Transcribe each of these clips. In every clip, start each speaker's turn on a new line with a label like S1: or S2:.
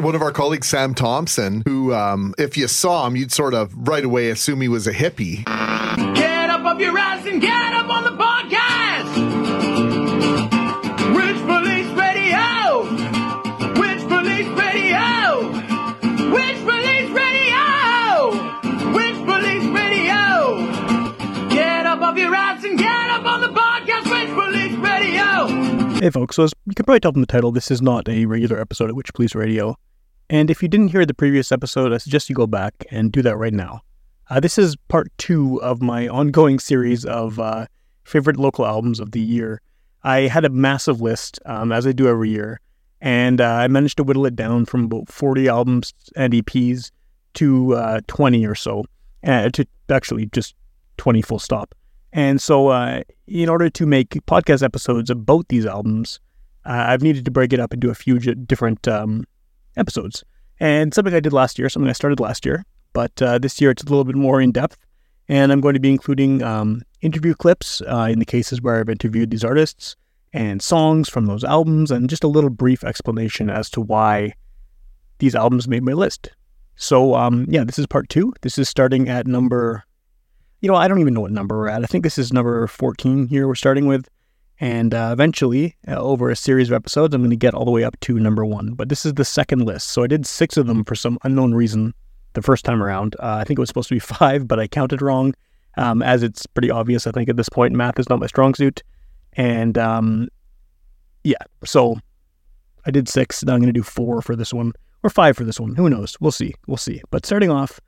S1: One of our colleagues, Sam Thompson, who, um, if you saw him, you'd sort of right away assume he was a hippie.
S2: Get up off your ass and get up on the podcast. Witch Police Radio. Witch Police Radio. Witch Police Radio. Witch Police Radio. Get up off your ass and get up on the podcast. Witch Police Radio.
S3: Hey folks, so as you can probably tell from the title, this is not a regular episode of Witch Police Radio. And if you didn't hear the previous episode, I suggest you go back and do that right now. Uh, this is part two of my ongoing series of uh, favorite local albums of the year. I had a massive list, um, as I do every year, and uh, I managed to whittle it down from about 40 albums and EPs to uh, 20 or so, uh, to actually just 20 full stop. And so, uh, in order to make podcast episodes about these albums, I've needed to break it up into a few different um, episodes. And something I did last year, something I started last year, but uh, this year it's a little bit more in depth. And I'm going to be including um, interview clips uh, in the cases where I've interviewed these artists and songs from those albums and just a little brief explanation as to why these albums made my list. So, um, yeah, this is part two. This is starting at number, you know, I don't even know what number we're at. I think this is number 14 here we're starting with. And uh, eventually, uh, over a series of episodes, I'm going to get all the way up to number one. But this is the second list. So I did six of them for some unknown reason the first time around. Uh, I think it was supposed to be five, but I counted wrong. Um, as it's pretty obvious, I think at this point, math is not my strong suit. And um, yeah, so I did six. Now I'm going to do four for this one or five for this one. Who knows? We'll see. We'll see. But starting off,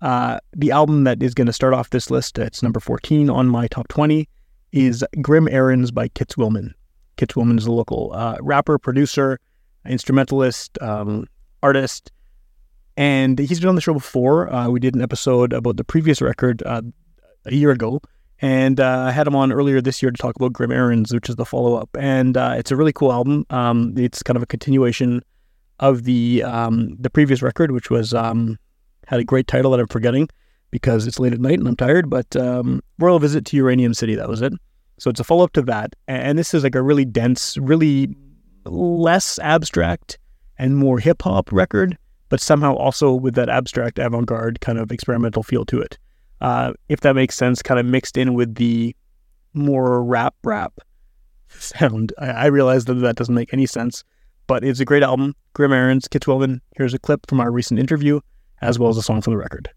S3: uh, the album that is going to start off this list, it's number 14 on my top 20 is Grim Errands by Kitz Willman. Kitz Willman is a local uh, rapper, producer, instrumentalist, um, artist, and he's been on the show before. Uh, we did an episode about the previous record uh, a year ago, and uh, I had him on earlier this year to talk about Grim Errands, which is the follow up. And uh, it's a really cool album. Um, it's kind of a continuation of the um, the previous record, which was um, had a great title that I'm forgetting because it's late at night and I'm tired. But um, Royal Visit to Uranium City, that was it. So it's a follow up to that. And this is like a really dense, really less abstract and more hip hop record, but somehow also with that abstract avant garde kind of experimental feel to it. Uh, if that makes sense, kind of mixed in with the more rap rap sound. I, I realize that that doesn't make any sense, but it's a great album. Grim Errands, Kitz Here's a clip from our recent interview, as well as a song from the record.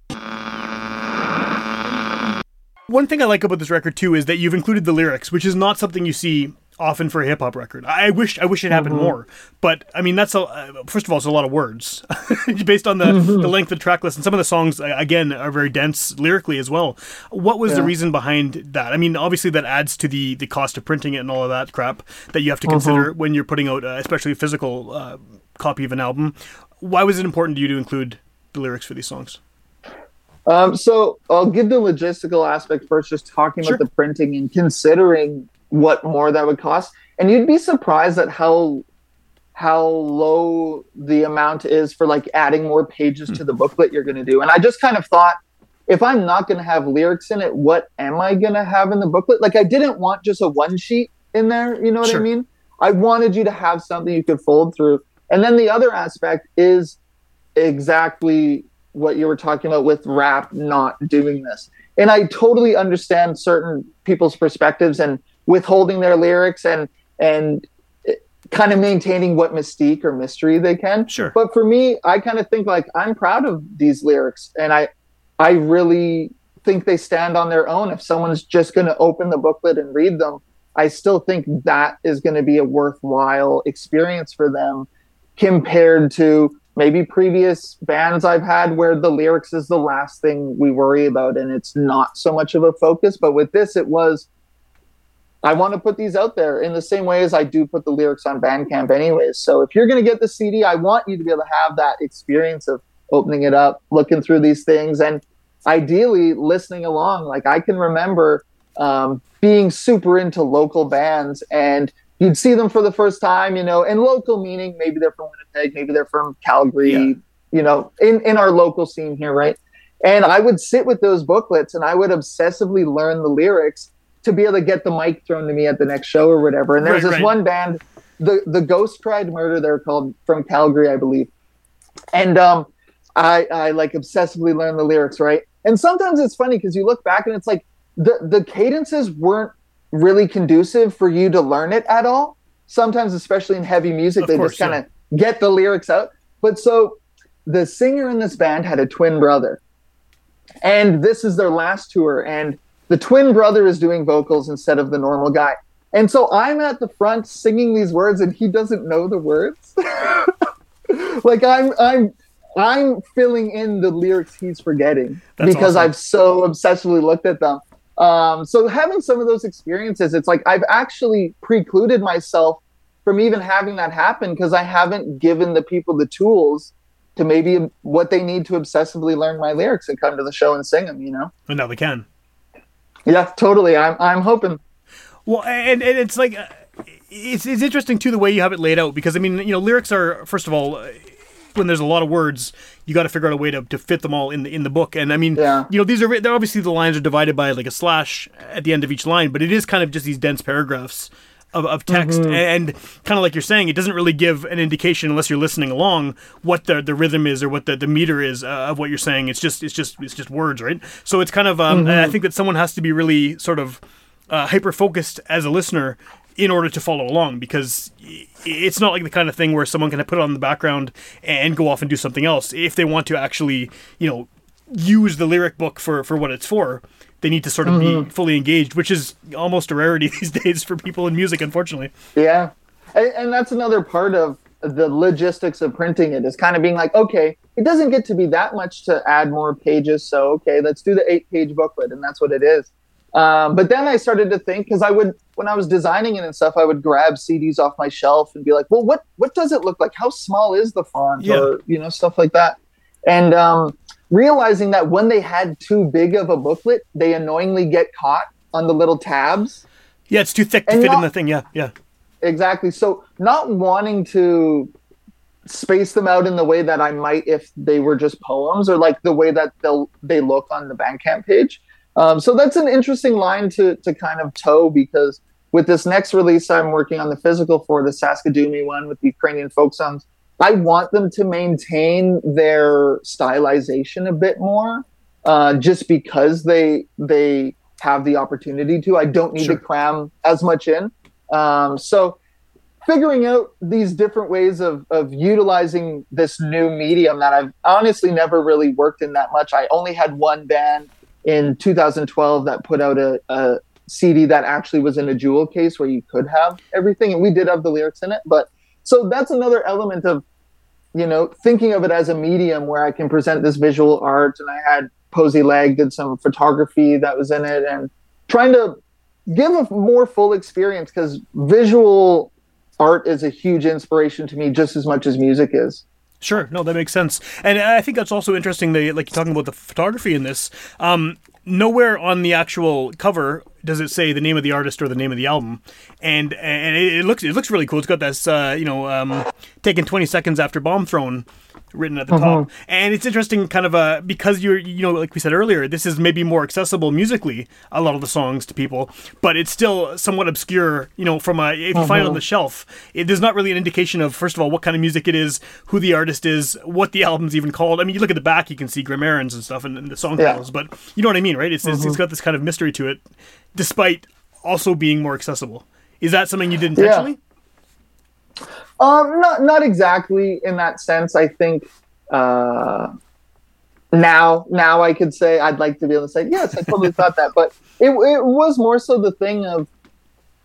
S3: One thing I like about this record too is that you've included the lyrics, which is not something you see often for a hip hop record. I wish I wish it happened mm-hmm. more, but I mean that's a uh, first of all it's a lot of words based on the mm-hmm. the length of the track list, and some of the songs again are very dense lyrically as well. What was yeah. the reason behind that? I mean, obviously that adds to the the cost of printing it and all of that crap that you have to consider mm-hmm. when you're putting out, uh, especially a physical uh, copy of an album. Why was it important to you to include the lyrics for these songs?
S4: Um, so I'll give the logistical aspect first, just talking sure. about the printing and considering what more that would cost. And you'd be surprised at how how low the amount is for like adding more pages to the booklet you're going to do. And I just kind of thought, if I'm not going to have lyrics in it, what am I going to have in the booklet? Like I didn't want just a one sheet in there. You know what sure. I mean? I wanted you to have something you could fold through. And then the other aspect is exactly what you were talking about with rap not doing this. And I totally understand certain people's perspectives and withholding their lyrics and and kind of maintaining what mystique or mystery they can.
S3: Sure.
S4: But for me, I kind of think like I'm proud of these lyrics and I I really think they stand on their own. If someone's just going to open the booklet and read them, I still think that is going to be a worthwhile experience for them compared to maybe previous bands I've had where the lyrics is the last thing we worry about and it's not so much of a focus. But with this, it was, I want to put these out there in the same way as I do put the lyrics on Bandcamp, anyways. So if you're going to get the CD, I want you to be able to have that experience of opening it up, looking through these things, and ideally listening along. Like I can remember um, being super into local bands and you'd see them for the first time, you know, and local meaning maybe they're from Winnipeg, maybe they're from Calgary,
S3: Yeah.
S4: you know, in, in our local scene here, right? And I would sit with those booklets and I would obsessively learn the lyrics to be able to get the mic thrown to me at the next show or whatever. And there's
S3: Right,
S4: this
S3: right.
S4: one band, the the Ghost Tried Murder, they're called from Calgary, I believe. And um I I like obsessively learn the lyrics, right? And sometimes it's funny because you look back and it's like the the cadences weren't really conducive for you to learn it at all. Sometimes, especially in heavy music,
S3: Of
S4: they just kind of get the lyrics out. But so the singer in this band had a twin brother, and this is their last tour, and the twin brother is doing vocals instead of the normal guy. And so I'm at the front singing these words, and he doesn't know the words. like I'm I'm I'm filling in the lyrics he's forgetting
S3: That's
S4: because
S3: awesome.
S4: I've so obsessively looked at them. Um, so having some of those experiences, it's like I've actually precluded myself from even having that happen because I haven't given the people the tools to maybe what they need to obsessively learn my lyrics and come to the show and sing them. You know?
S3: And now they can.
S4: Yeah, totally. I'm I'm hoping.
S3: Well, and, and it's like uh, it's it's interesting too the way you have it laid out because I mean you know lyrics are first of all uh, when there's a lot of words you got to figure out a way to, to fit them all in the in the book and I mean
S4: Yeah.
S3: you know these are obviously the lines are divided by like a slash at the end of each line but it is kind of just these dense paragraphs of, of text. And kind of like you're saying it doesn't really give an indication unless you're listening along what the the rhythm is or what the, the meter is uh, of what you're saying. It's just it's just it's just words right? So it's kind of um and I think that someone has to be really sort of uh, hyper focused as a listener in order to follow along because it's not like the kind of thing where someone can put it on the background and go off and do something else. If they want to actually you know use the lyric book for for what it's for they need to sort of be fully engaged which is almost a rarity these days for people in music unfortunately
S4: Yeah. And, and that's another part of the logistics of printing it is kind of being like, okay, it doesn't get to be that much to add more pages. So, okay, let's do the eight page booklet. And that's what it is. Um, but then I started to think because I would, when I was designing it and stuff, I would grab CDs off my shelf and be like, well, what, what does it look like? How small is the font
S3: Yeah.
S4: or, you know, stuff like that. And um, realizing that when they had too big of a booklet, they annoyingly get caught on the little tabs.
S3: yeah it's too thick to
S4: And
S3: fit in the thing. Yeah yeah.
S4: Exactly. So not wanting to space them out in the way that i might if they were just poems or like the way that they'll they look on the bandcamp page. Um, so that's an interesting line to to kind of toe because with this next release i'm working on the physical for the saskadoomi one with the ukrainian folk songs i want them to maintain their stylization a bit more uh, just because they they have the opportunity to i don't need
S3: Sure.
S4: to cram as much in um, so figuring out these different ways of, of utilizing this new medium that I've honestly never really worked in that much. I only had one band in 2012 that put out a, a CD that actually was in a jewel case where you could have everything, and we did have the lyrics in it. But so that's another element of you know thinking of it as a medium where I can present this visual art, and I had Posey Leg did some photography that was in it, and trying to give a more full experience because visual art is a huge inspiration to me just as much as music is.
S3: Sure, no, that makes sense, and I think that's also interesting. That like you're talking about the photography in this. Um, nowhere on the actual cover does it say the name of the artist or the name of the album, and and it, it looks it looks really cool. It's got this uh, you know um, taken 20 seconds after bomb thrown written at the top, and it's interesting, kind of uh, because you're you know like we said earlier, this is maybe more accessible musically a lot of the songs to people, but it's still somewhat obscure. You know, from a if you find it on the shelf, it, there's not really an indication of first of all what kind of music it is, who the artist is, what the album's even called. I mean, you look at the back, you can see grammarians and stuff and, and the song
S4: Yeah.
S3: titles, but you know what I mean, right? It's, it's it's got this kind of mystery to it, despite also being more accessible. Is that something you did intentionally? Yeah.
S4: Um, not not exactly in that sense. I think uh, now now I could say I'd like to be able to say yes, I totally thought that, but it it was more so the thing of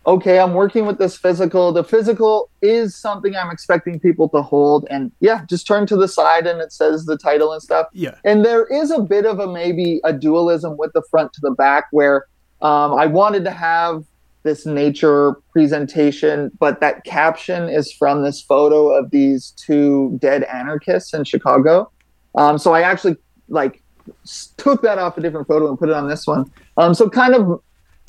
S4: okay, I'm working with this physical. The physical is something I'm expecting people to hold. And yeah, just turn to the side and it says the title and stuff.
S3: Yeah.
S4: And there is a bit of a maybe a dualism with the front to the back where um, I wanted to have this nature presentation, but that caption is from this photo of these two dead anarchists in Chicago. Um, so I actually like took that off a different photo and put it on this one. Um, so kind of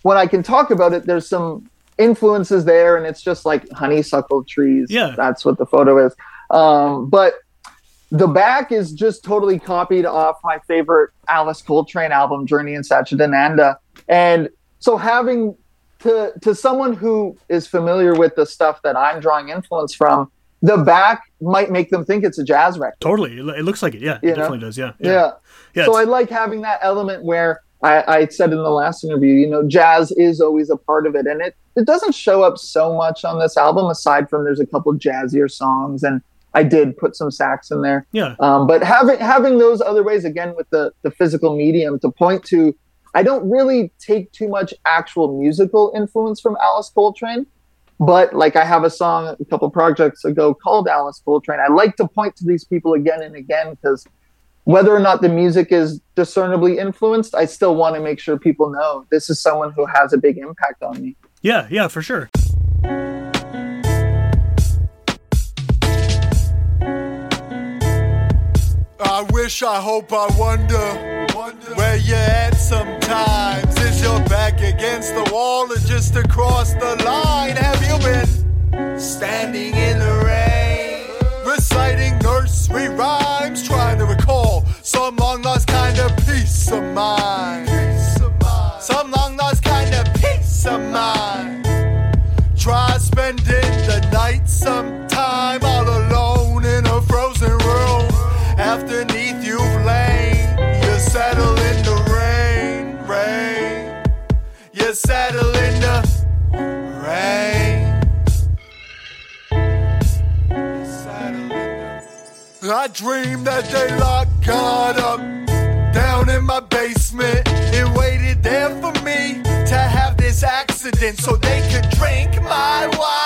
S4: when I can talk about it, there's some influences there, and it's just like honeysuckle trees.
S3: Yeah.
S4: that's what the photo is. Um, but the back is just totally copied off my favorite Alice Coltrane album, Journey in Satchidananda. And so having to to someone who is familiar with the stuff that I'm drawing influence from, the back might make them think it's a jazz record.
S3: Totally. It, looks like it. Yeah.
S4: You
S3: It
S4: know?
S3: definitely does. Yeah.
S4: Yeah.
S3: Yeah,
S4: so I like having that element where I, I said in the last interview, you know, jazz is always a part of it. And it, it doesn't show up so much on this album, aside from there's a couple jazzier songs and I did put some sax in there.
S3: Yeah.
S4: Um, but having having those other ways again with the the physical medium to point to, I don't really take too much actual musical influence from Alice Coltrane, but like I have a song a couple projects ago called Alice Coltrane. I like to point to these people again and again because whether or not the music is discernibly influenced, I still want to make sure people know this is someone who has a big impact on me.
S3: Yeah. Yeah. For sure.
S5: I wish, I hope, I wonder, where you at sometimes. Is your back against the wall or just across the line? Have you been standing in the rain, reciting nursery rhymes, trying to recall some long lost kind of peace of mind? I dreamed that they locked God up down in my basement. And waited there for me to have this accident so they could drink my wine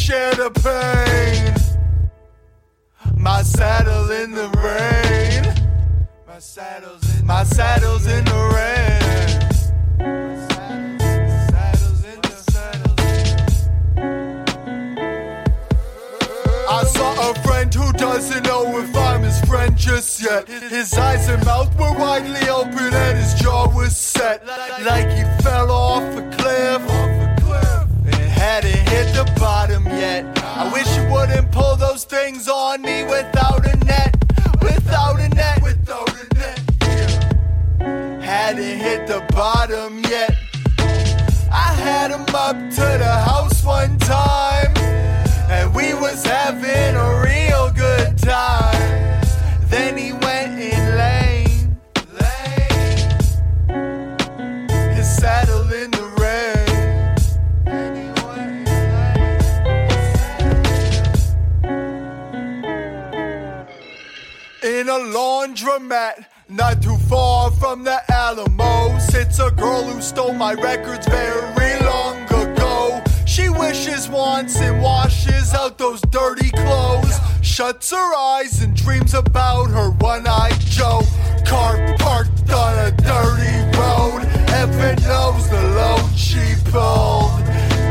S5: share the pain. My saddle in the rain. My saddle's in, my saddle's in the rain. I saw a friend who doesn't know if I'm his friend just yet. His eyes and mouth were widely open and his jaw was set. Like he fell off a cliff. The bottom yet. I wish you wouldn't pull those things on me without a net. Without a net. Without a net. Yeah. Hadn't hit the bottom yet. I had him up to the house one time, and we was having a real good time. Then he laundromat, not too far from the Alamo, sits a girl who stole my records very long ago. She wishes once and washes out those dirty clothes. Shuts her eyes and dreams about her one eyed Joe. Car parked on a dirty road. Heaven knows the load she pulled.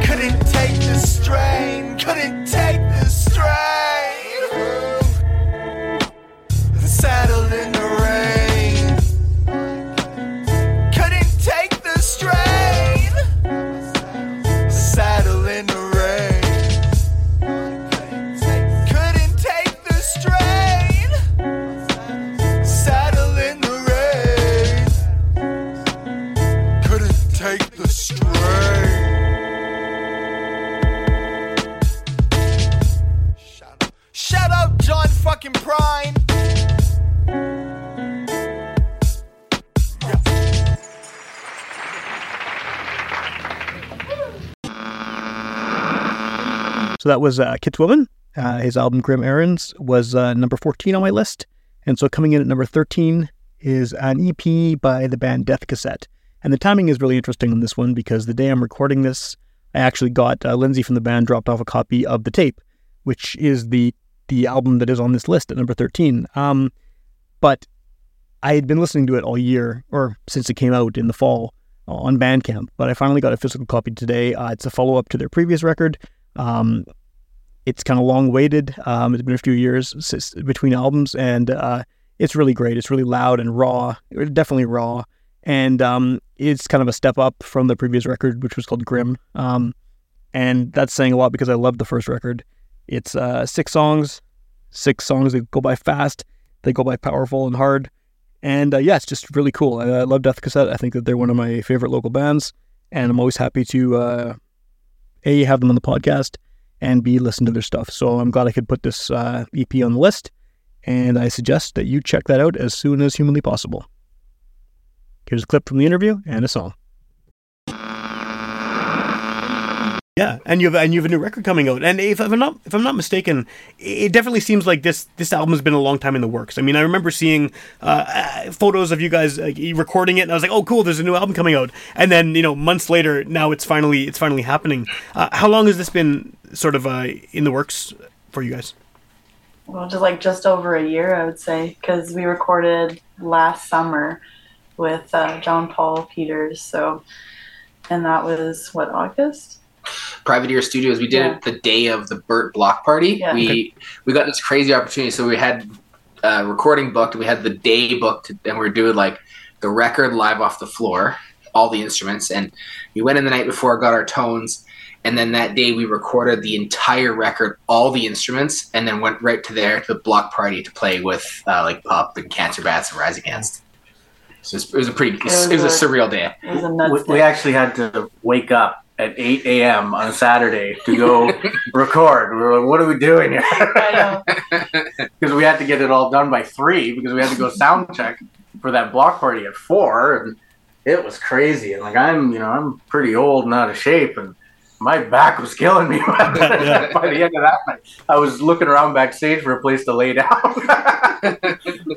S5: Couldn't take the strain, couldn't take in
S3: that was uh, Kitz Willman. Uh, his album Grim Errands was uh, number 14 on my list. And so coming in at number 13 is an EP by the band Death Cassette. And the timing is really interesting on this one because the day I'm recording this, I actually got uh, Lindsay from the band dropped off a copy of the tape, which is the the album that is on this list at number 13. Um, but I had been listening to it all year, or since it came out in the fall uh, on Bandcamp. But I finally got a physical copy today. Uh, it's a follow up to their previous record. Um, it's kind of long waited. Um, it's been a few years between albums, and uh, it's really great. It's really loud and raw, definitely raw, and um, it's kind of a step up from the previous record, which was called Grim. Um, and that's saying a lot because I loved the first record. It's uh, six songs, six songs that go by fast, they go by powerful and hard, and uh, yeah, it's just really cool. I, I love Death Cassette. I think that they're one of my favorite local bands, and I'm always happy to uh, a have them on the podcast and b listen to their stuff. So I'm glad I could put this uh, EP on the list, and I suggest that you check that out as soon as humanly possible. Here's a clip from the interview and a song. Yeah, and you have and you have a new record coming out. And if, if I'm not if I'm not mistaken, it definitely seems like this this album has been a long time in the works. I mean, I remember seeing uh, uh, photos of you guys uh, recording it, and I was like, "Oh, cool! There's a new album coming out." And then you know, months later, now it's finally it's finally happening. Uh, how long has this been sort of uh, in the works for you guys?
S6: Well, just like just over a year, I would say, because we recorded last summer with uh, John Paul Peters. So, and that was what August.
S7: Private Ear Studios. We did
S6: Yeah.
S7: it the day of the Burt Block Party.
S6: Yeah.
S7: We we got this crazy opportunity. So we had uh, recording booked. We had the day booked, and we were doing like the record live off the floor, all the instruments. And we went in the night before, got our tones, and then that day we recorded the entire record, all the instruments, and then went right to there to the block party to play with uh, like Pup and Cancer Bats and Rise Against. So it was, a pretty, it was,
S6: was
S7: a
S6: a-
S7: surreal day.
S6: It was a nuts
S8: we, we actually had to wake up at 8 a.m. on Saturday to go record. We were like, what are we doing here? Because we had to get it all done by 3 because we had to go sound check for that block party at 4. And it was crazy. And like, I'm, you know, I'm pretty old and out of shape. And my back was killing me by the end of that night. I was looking around backstage for a place to lay down.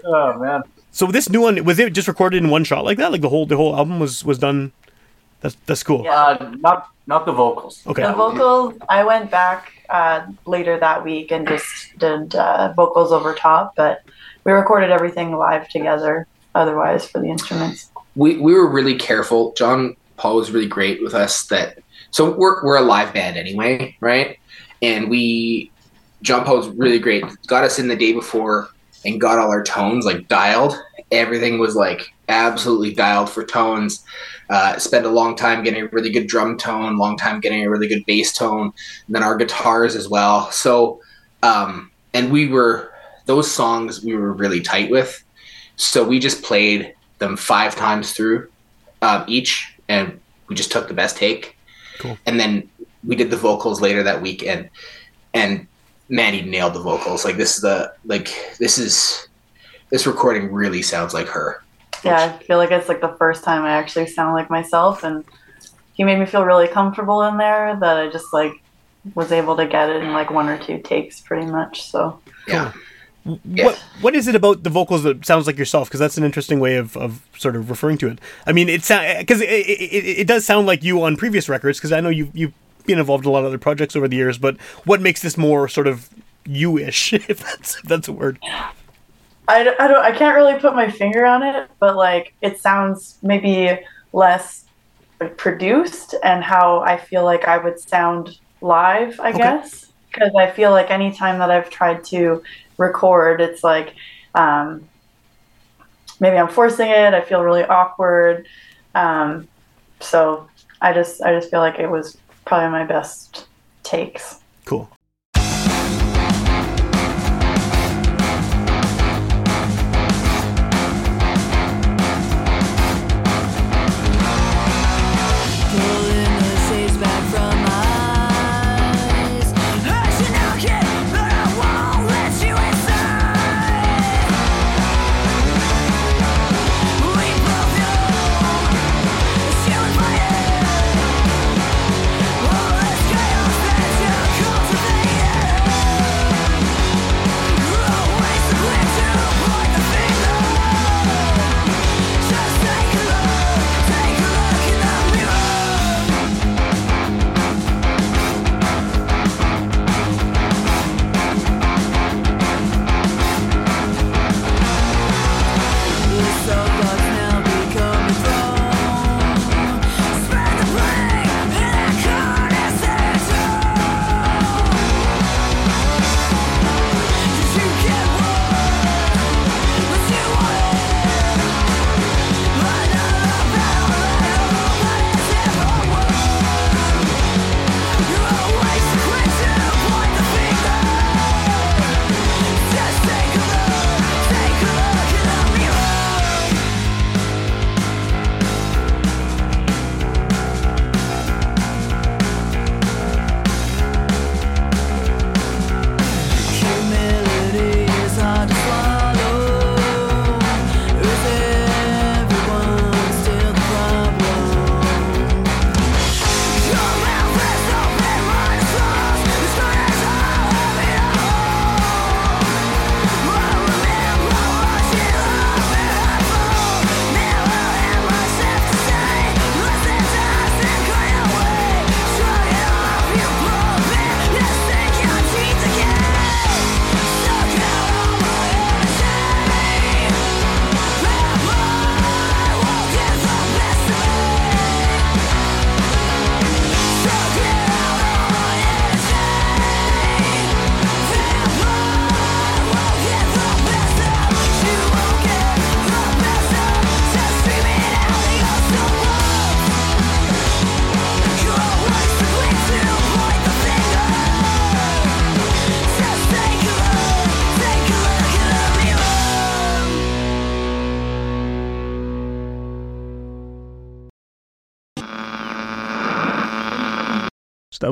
S8: oh, man.
S3: So this new one was it just recorded in one shot like that? Like the whole the whole album was was done. That's that's cool.
S6: Yeah.
S8: Uh, not, not the vocals.
S3: Okay.
S6: The vocals, I went back uh, later that week and just did uh, vocals over top, but we recorded everything live together. Otherwise, for the instruments.
S7: we we were really careful. John Paul was really great with us. That so we're we're a live band anyway, right? And we John Paul was really great. Got us in the day before and got all our tones like dialed. Everything was like absolutely dialed for tones. Uh, spent a long time getting a really good drum tone, long time getting a really good bass tone, and then our guitars as well. So, um, and we were those songs we were really tight with. So we just played them five times through um, each, and we just took the best take.
S3: Cool.
S7: And then we did the vocals later that week, and and Maddie nailed the vocals. Like this is the like this is this recording really sounds like her.
S6: Yeah, I feel like it's like the first time I actually sound like myself, and he made me feel really comfortable in there that I just like was able to get it in like one or two takes, pretty much. So
S7: Yeah.
S3: What what is it about the vocals that sounds like yourself? Because that's an interesting way of, of sort of referring to it. I mean, it's because it, it, it, it does sound like you on previous records. Because I know you you've been involved in a lot of other projects over the years. But what makes this more sort of you-ish, if that's if that's a word?
S6: I, I don't I can't really put my finger on it, but like it sounds maybe less like, produced and how I feel like I would sound live, I
S3: Okay.
S6: guess. Because I feel like anytime that I've tried to record, it's like um, maybe I'm forcing it. I feel really awkward. Um, so I just I just feel like it was probably my best takes.
S3: Cool.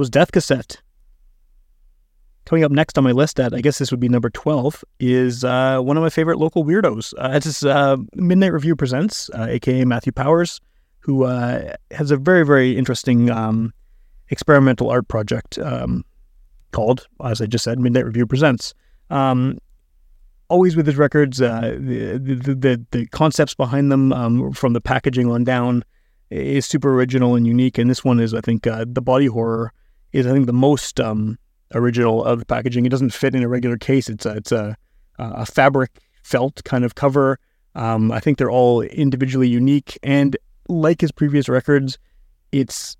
S3: Was Death Cassette. Coming up next on my list at, I guess this would be number 12, is uh, one of my favorite local weirdos. Uh, this is uh, Midnight Review Presents, uh, aka Matthew Powers, who uh, has a very, very interesting um, experimental art project um, called, as I just said, Midnight Review Presents. Um, always with his records, uh, the, the, the, the concepts behind them, um, from the packaging on down, is super original and unique. And this one is, I think, uh, the body horror is, I think, the most um, original of the packaging. It doesn't fit in a regular case. It's a, it's a, a fabric felt kind of cover. Um, I think they're all individually unique. And like his previous records, it's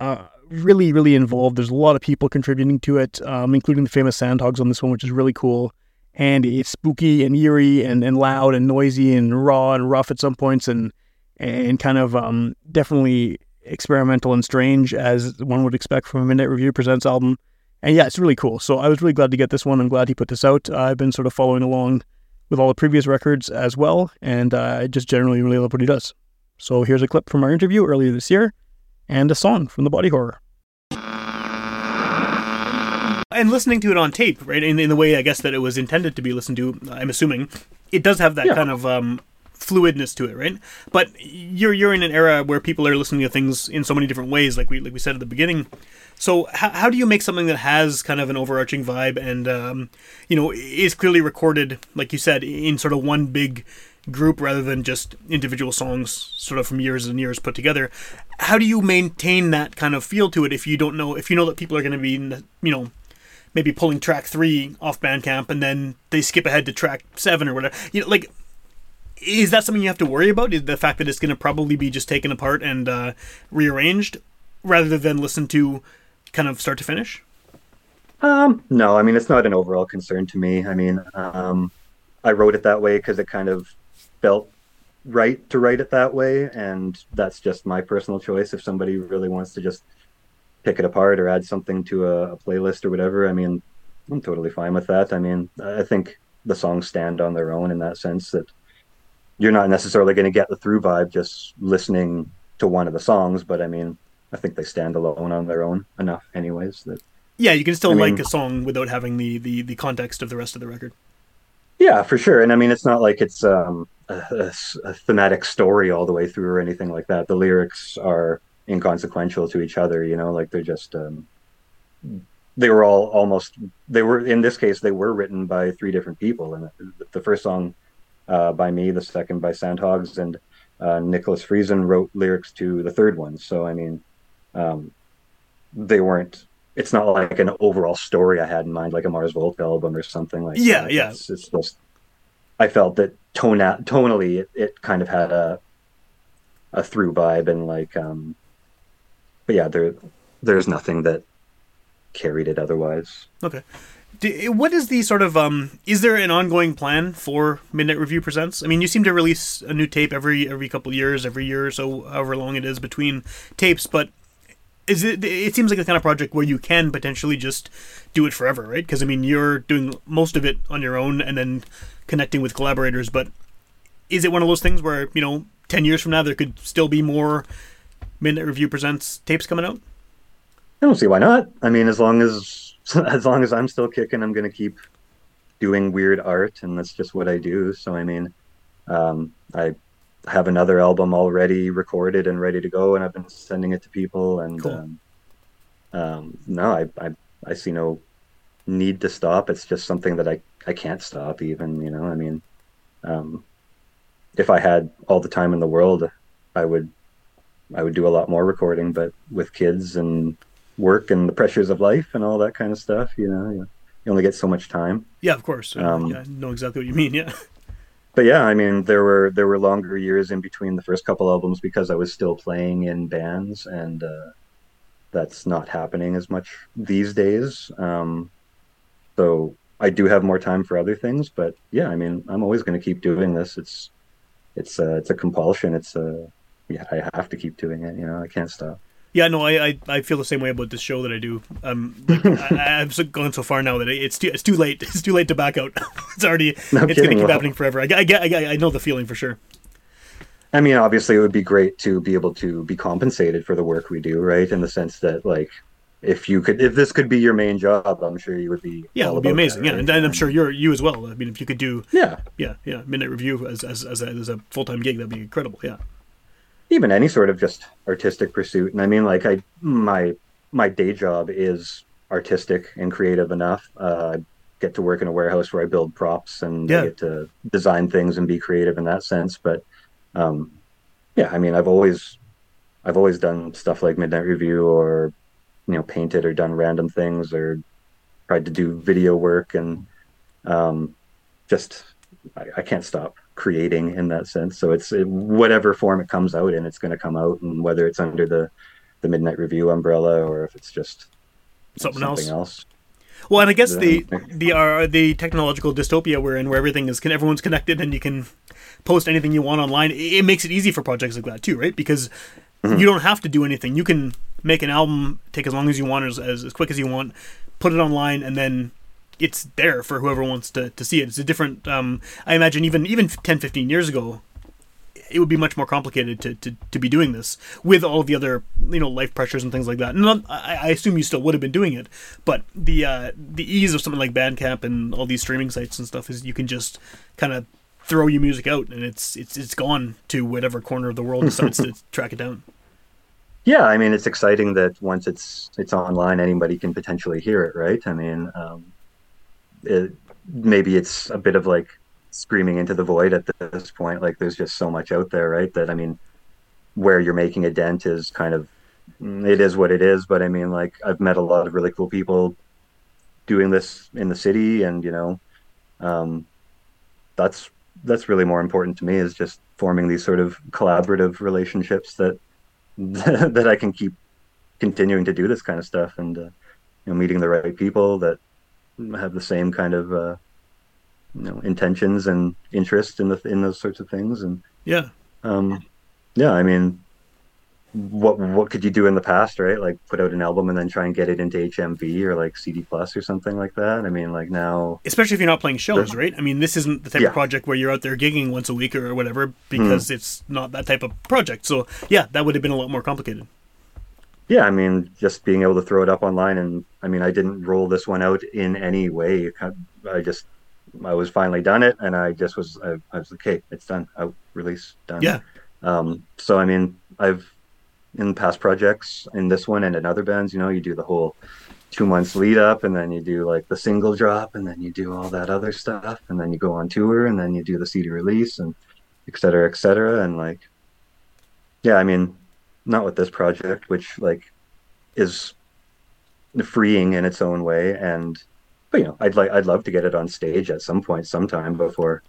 S3: uh, really, really involved. There's a lot of people contributing to it, um, including the famous Sandhogs on this one, which is really cool. And it's spooky and eerie and, and loud and noisy and raw and rough at some points and and kind of um, definitely experimental and strange as one would expect from a Midnight Review Presents album. And yeah, it's really cool. So I was really glad to get this one. I'm glad he put this out. I've been sort of following along with all the previous records as well, and uh, I just generally really love what he does. So here's a clip from our interview earlier this year, and a song from the Body Horror. And listening to it on tape, right, in, in the way I guess that it was intended to be listened to, I'm assuming, it does have that
S9: Yeah.
S3: kind of um, fluidness to it, right? But you're you're in an era where people are listening to things in so many different ways, like we like we said at the beginning. So how, how do you make something that has kind of an overarching vibe and um, you know is clearly recorded, like you said, in sort of one big group rather than just individual songs, sort of from years and years put together? How do you maintain that kind of feel to it if you don't know if you know that people are going to be you know maybe pulling track three off Bandcamp and then they skip ahead to track seven or whatever? You know, like is that something you have to worry about? Is the fact that it's going to probably be just taken apart and uh, rearranged, rather than listen to kind of start to finish?
S9: Um, no, I mean it's not an overall concern to me. I mean, um, I wrote it that way because it kind of felt right to write it that way, and that's just my personal choice. If somebody really wants to just pick it apart or add something to a, a playlist or whatever, I mean, I'm totally fine with that. I mean, I think the songs stand on their own in that sense that you're not necessarily going to get the through vibe just listening to one of the songs, but I mean, I think they stand alone on their own enough, anyways. That
S3: Yeah, you can still
S9: I
S3: like
S9: mean-
S3: a song without having the, the the context of the rest of the record.
S9: Yeah, for sure. And I mean, it's not like it's um, a, a a thematic story all the way through or anything like that. The lyrics are inconsequential to each other, you know, like they're just, um, they were all almost, they were, in this case, they were written by three different people. And the first song uh, by me, the second by Sandhogs, and uh, Nicholas Friesen wrote lyrics to the third one. So, I mean, um, they weren't, it's not like an overall story I had in mind, like a Mars Volta album or something like
S3: Yeah,
S9: that.
S3: yeah.
S9: It's, it's just, I felt that tone tonally, it, it kind of had a, a through vibe and like, um, but yeah, there, there's nothing that carried it otherwise.
S3: Okay. Do, what is the sort of um? Is there an ongoing plan for Midnight Review Presents? I mean, you seem to release a new tape every every couple years, every year or so, however long it is between tapes. But is it? It seems like the kind of project where you can potentially just do it forever, right? Because I mean, you're doing most of it on your own and then connecting with collaborators. But is it one of those things where you know, ten years from now, there could still be more Midnight Review Presents tapes coming out?
S9: I don't see why not. I mean, as long as as long as I'm still kicking, I'm gonna keep doing weird art, and that's just what I do. So I mean, um, I have another album already recorded and ready to go, and I've been sending it to people. And
S3: Cool.
S9: um, um, no, I, I I see no need to stop. It's just something that I I can't stop. Even you know, I mean, um, if I had all the time in the world, I would I would do a lot more recording. But with kids and work and the pressures of life and all that kind of stuff, you know, you, you only get so much time.
S3: Yeah, of course. Uh,
S9: Um,
S3: yeah, I know exactly what you mean. Yeah.
S9: But yeah, I mean, there were there were longer years in between the first couple albums because I was still playing in bands, and uh, that's not happening as much these days. Um, so I do have more time for other things. But yeah, I mean, I'm always going to keep doing this. It's it's uh, it's a compulsion. It's a yeah, I have to keep doing it. You know, I can't stop.
S3: Yeah, no, I, I, I feel the same way about this show that I do. Um, like, I, I've gone so far now that it's too it's too late. It's too late to back out. it's already
S9: No
S3: it's gonna keep
S9: well.
S3: happening forever. I, I I, I know the feeling for sure.
S9: I mean, obviously, it would be great to be able to be compensated for the work we do, right? In the sense that, like, if you could, if this could be your main job, I'm sure you would be.
S3: Yeah, it would be amazing.
S9: that,
S3: yeah,
S9: right?
S3: and, and I'm sure you're you as well. I mean, if you could do
S9: Yeah,
S3: yeah yeah midnight review as as as a, as a full time gig, that'd be incredible. Yeah.
S9: Even any sort of just artistic pursuit. And I mean, like I my my day job is artistic and creative enough. Uh, I get to work in a warehouse where I build props and
S3: Yeah.
S9: I get to design things and be creative in that sense. But um, yeah, I mean, I've always I've always done stuff like Midnight Review or you know painted or done random things or tried to do video work and um, just I, I can't stop creating in that sense. So it's it, whatever form it comes out in, it's going to come out, and whether it's under the the Midnight Review umbrella or if it's just
S3: Something,
S9: something
S3: else.
S9: else.
S3: Well, and I guess the the uh, the technological dystopia we're in, where everything is can everyone's connected and you can post anything you want online, it makes it easy for projects like that too, right? Because
S9: Mm-hmm.
S3: you don't have to do anything. You can make an album take as long as you want, as as quick as you want, put it online, and then it's there for whoever wants to, to see it. It's a different. Um, I imagine even even 10, 15 years ago, it would be much more complicated to, to, to be doing this with all the other you know life pressures and things like that. And not- I, I assume you still would have been doing it, but the uh, the ease of something like Bandcamp and all these streaming sites and stuff is you can just kind of throw your music out and it's it's it's gone to whatever corner of the world decides to track it down.
S9: Yeah, I mean, it's exciting that once it's it's online, anybody can potentially hear it, right? I mean, um, it, maybe it's a bit of like screaming into the void at this point. Like, there's just so much out there, right? That I mean, where you're making a dent is kind of mm, it is what it is. But I mean, like, I've met a lot of really cool people doing this in the city, and you know, um, that's that's really more important to me is just forming these sort of collaborative relationships that that I can keep continuing to do this kind of stuff and uh, you know meeting the right people that have the same kind of uh, you know intentions and interest in the in those sorts of things and
S3: Yeah.
S9: um, yeah I mean what what could you do in the past right like put out an album and then try and get it into HMV or like CD plus or something like that I mean like now
S3: especially if you're not playing shows, right? I mean, this isn't the type
S9: Yeah.
S3: of project where you're out there gigging once a week or whatever because it's not that type of project. So yeah, that would have been a lot more complicated.
S9: Yeah, I mean, just being able to throw it up online, and I mean, I didn't roll this one out in any way. I just, I was finally done it, and I just was, I, I was like, okay, it's done, out, release, done.
S3: Yeah.
S9: Um, so I mean, I've in past projects, in this one and in other bands, you know, you do the whole two months lead up, and then you do like the single drop, and then you do all that other stuff, and then you go on tour, and then you do the CD release, and et cetera, et cetera, and like, yeah, I mean, not with this project, which like is freeing in its own way, and but you know, I'd like, I'd love to get it on stage at some point, sometime before.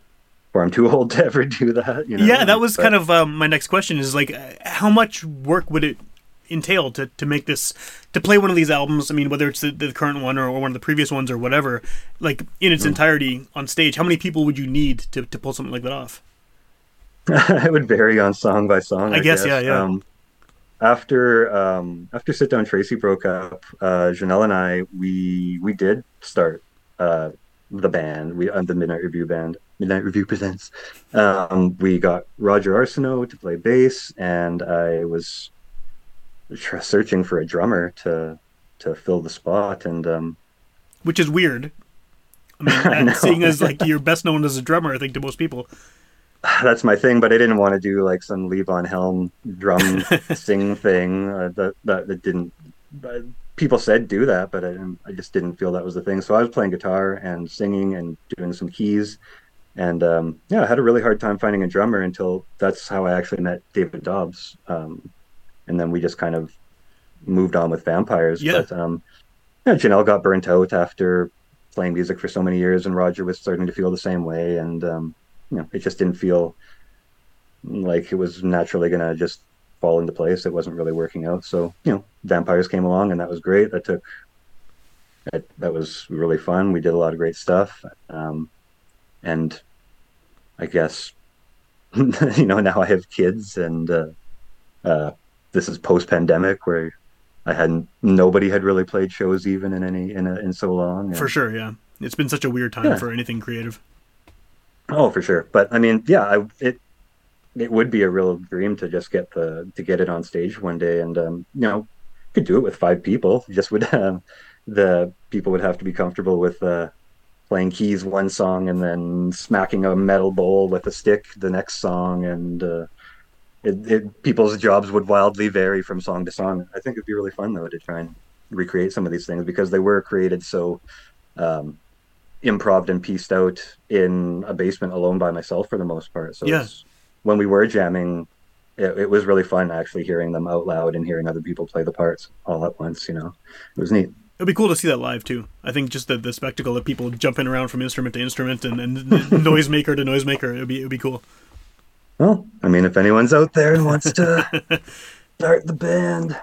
S9: Before I'm too old to ever do that, you know.
S3: yeah, that was
S9: But-
S3: kind of um, my next question is like, how much work would it entail to, to make this, to play one of these albums? I mean, whether it's the, the current one or, or one of the previous ones or whatever, like in its entirety on stage, how many people would you need to, to pull something like that off?
S9: it would vary on song by song.
S3: I guess, yeah, yeah.
S9: Um, after um, after Sit Down Tracy broke up, uh, Janelle and I we we did start uh, the band. We uh, the Midnight Review band. Midnight Review presents. Um, we got Roger Arsenault to play bass, and I was tr- searching for a drummer to to fill the spot. And um,
S3: Which is weird. I mean,
S9: I
S3: seeing as like you're best known as a drummer, I think to most people.
S9: that's my thing, but I didn't want to do like some Levon Helm drum sing thing. Uh, that, that that didn't. Uh, people said do that, but I I just didn't feel that was the thing. So I was playing guitar and singing and doing some keys, and um, yeah, I had a really hard time finding a drummer until that's how I actually met David Dobbs, um, and then we just kind of moved on with Vampires.
S3: Yeah.
S9: But um, yeah, Janelle got burnt out after playing music for so many years, and Roger was starting to feel the same way, and um, you know, it just didn't feel like it was naturally gonna just fall into place. It wasn't really working out. So, you know, Vampires came along and that was great. That took that that was really fun. We did a lot of great stuff. Um and I guess you know, now I have kids and uh uh this is post pandemic where I hadn't nobody had really played shows even in any in a, in so long.
S3: For sure, yeah. It's been such a weird time
S9: Yeah.
S3: for anything creative.
S9: Oh, for sure. But I mean, yeah, I, it it would be a real dream to just get the to get it on stage one day. And um, you know, could do it with five people. Just would um, the people would have to be comfortable with uh, playing keys one song and then smacking a metal bowl with a stick the next song, and uh, it, it, people's jobs would wildly vary from song to song. I think it'd be really fun though to try and recreate some of these things because they were created so um, improv and pieced out in a basement alone by myself for the most part. So
S3: Yeah.
S9: when we were jamming, it, it was really fun actually hearing them out loud and hearing other people play the parts all at once. You know, it was neat.
S3: It'd be cool to see that live too. I think just the, the spectacle of people jumping around from instrument to instrument and, and noisemaker to noisemaker. It'd be it'd be cool.
S9: Well, I mean, if anyone's out there and wants to start the band,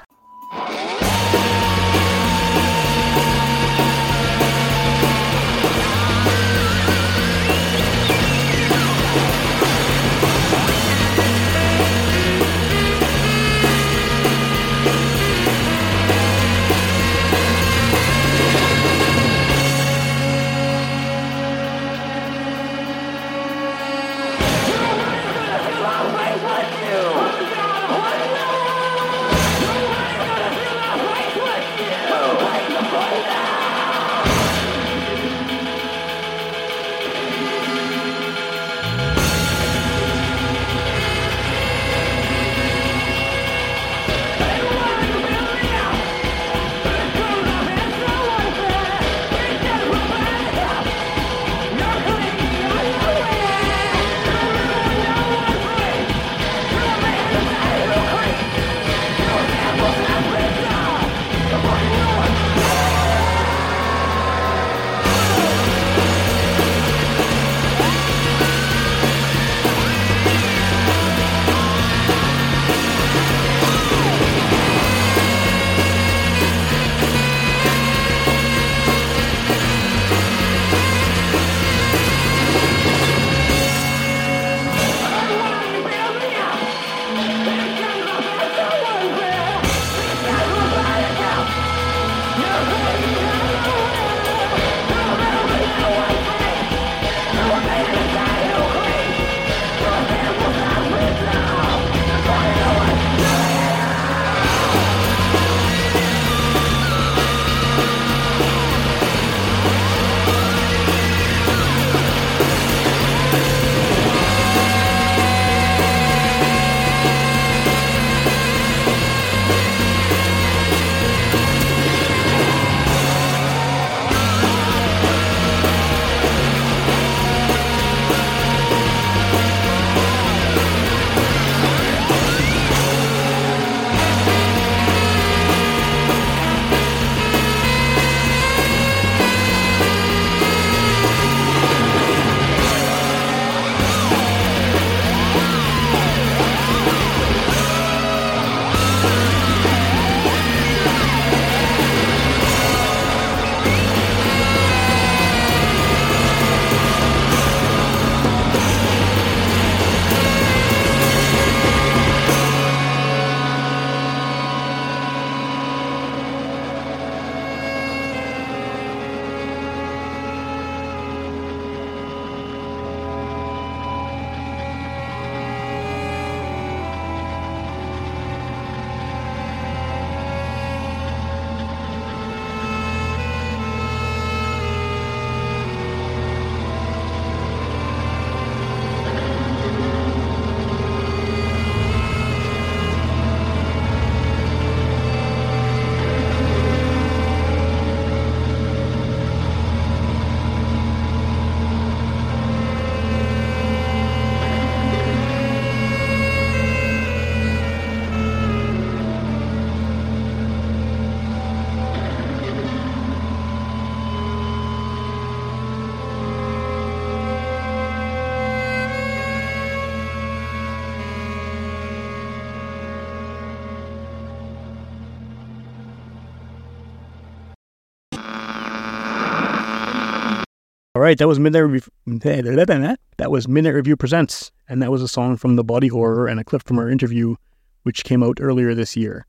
S3: right, that was Midnight Review. That was Midnight Review presents, and that was a song from the Body Horror and a clip from our interview, which came out earlier this year.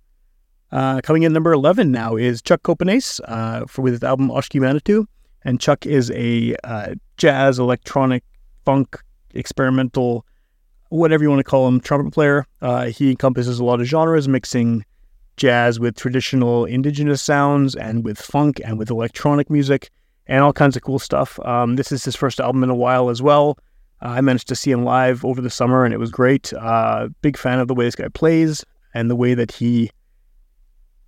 S3: Uh, coming in number eleven now is Chuck Copenace uh, for with his album Oshki Manitou, and Chuck is a uh, jazz, electronic, funk, experimental, whatever you want to call him, trumpet player. Uh, he encompasses a lot of genres, mixing jazz with traditional indigenous sounds and with funk and with electronic music and all kinds of cool stuff. Um, this is his first album in a while as well. Uh, I managed to see him live over the summer and it was great. Uh, big fan of the way this guy plays and the way that he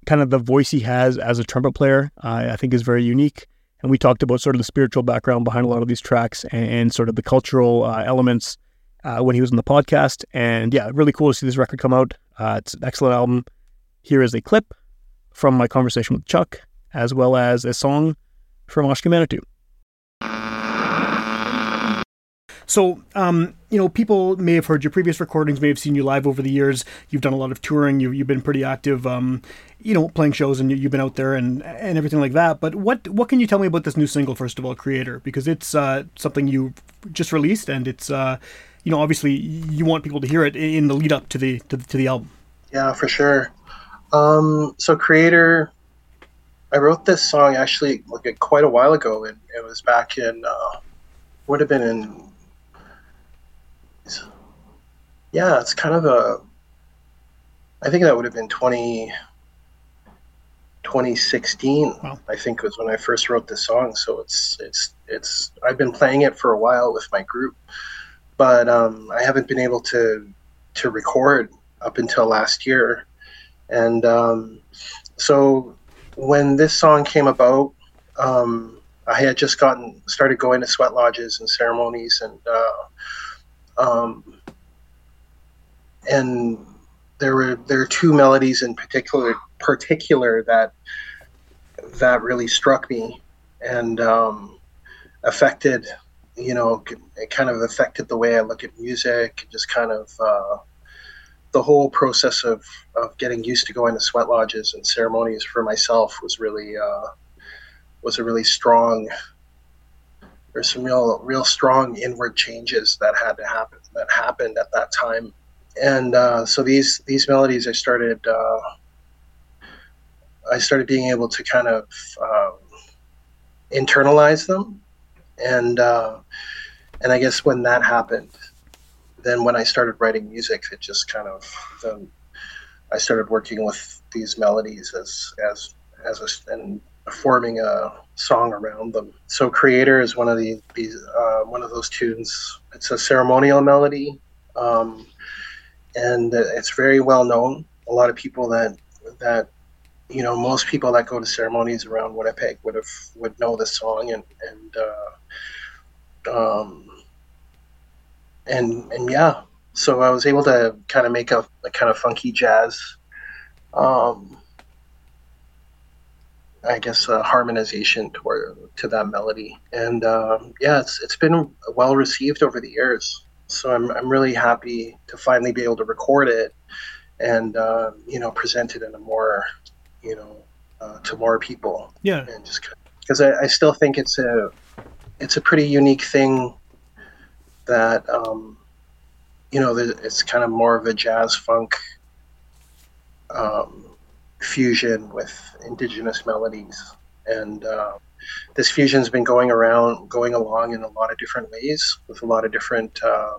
S3: kind of the voice he has as a trumpet player, uh, I think is very unique. And we talked about sort of the spiritual background behind a lot of these tracks and, and sort of the cultural uh, elements uh, when he was on the podcast. And yeah, really cool to see this record come out. Uh, it's an excellent album. Here is a clip from my conversation with Chuck, as well as a song from Oshki Manitou. So, um, you know, people may have heard your previous recordings, may have seen you live over the years. You've done a lot of touring. You, you've been pretty active, um, you know, playing shows, and you, you've been out there and and everything like that. But what what can you tell me about this new single, first of all, Creator? Because it's uh, something you just released, and it's uh, you know, obviously you want people to hear it in the lead up to the to, to the album.
S10: Yeah, for sure. Um, so Creator, I wrote this song actually like quite a while ago, and it was back in uh, would have been in. Yeah, it's kind of a. I think that would have been 20, 2016. I think was when I first wrote this song. So it's it's it's I've been playing it for a while with my group, but um, I haven't been able to to record up until last year, and um, so when this song came about, um, I had just gotten started going to sweat lodges and ceremonies, and uh, um, and there were there are two melodies in particular particular that that really struck me and um, affected you know it kind of affected the way I look at music and just kind of uh, the whole process of, of getting used to going to sweat lodges and ceremonies for myself was really uh, was a really strong there's some real real strong inward changes that had to happen that happened at that time. And uh, so these these melodies I started uh, I started being able to kind of um, internalize them. And uh, and I guess when that happened then when I started writing music it just kind of then I started working with these melodies as as as a, and forming a song around them. So "Creator" is one of the uh, one of those tunes. It's a ceremonial melody, um, and it's very well known. A lot of people that that you know most people that go to ceremonies around Winnipeg would have would know this song and and uh, um, and and yeah. So I was able to kind of make a, a kind of funky jazz um, I guess uh, harmonization toward to that melody, and um yeah, it's it's been well received over the years. So I'm I'm really happy to finally be able to record it, and uh, you know present it in a more, you know, uh, to more people.
S3: Yeah.
S10: And just because I, I still think it's a it's a pretty unique thing that um, you know it's kind of more of a jazz funk um, fusion with indigenous melodies. And uh, this fusion's been going around going along in a lot of different ways with a lot of different uh,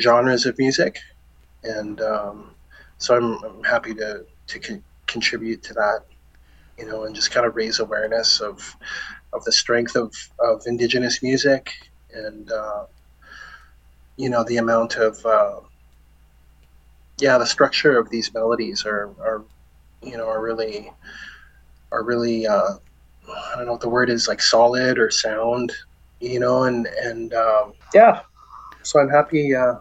S10: genres of music. And um, so I'm, I'm happy to to con- contribute to that you know and just kind of raise awareness of of the strength of, of indigenous music. And uh, you know the amount of uh, yeah the structure of these melodies are, are you know are really are really uh, I don't know what the word is like solid or sound you know and and um, yeah. so I'm happy uh,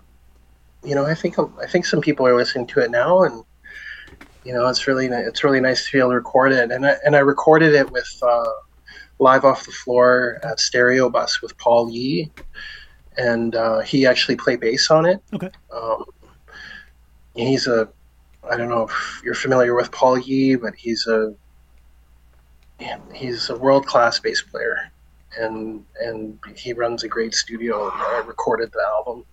S10: you know I think I think some people are listening to it now and you know it's really it's really nice to be able to record it. And I, and I recorded it with uh, live off the floor at Stereo Bus with Paul Yee and uh, he actually played bass on it
S3: Okay.
S10: um, he's a I don't know if you're familiar with Paul Yee, but he's a he's a world class bass player, and and he runs a great studio. And I recorded the album,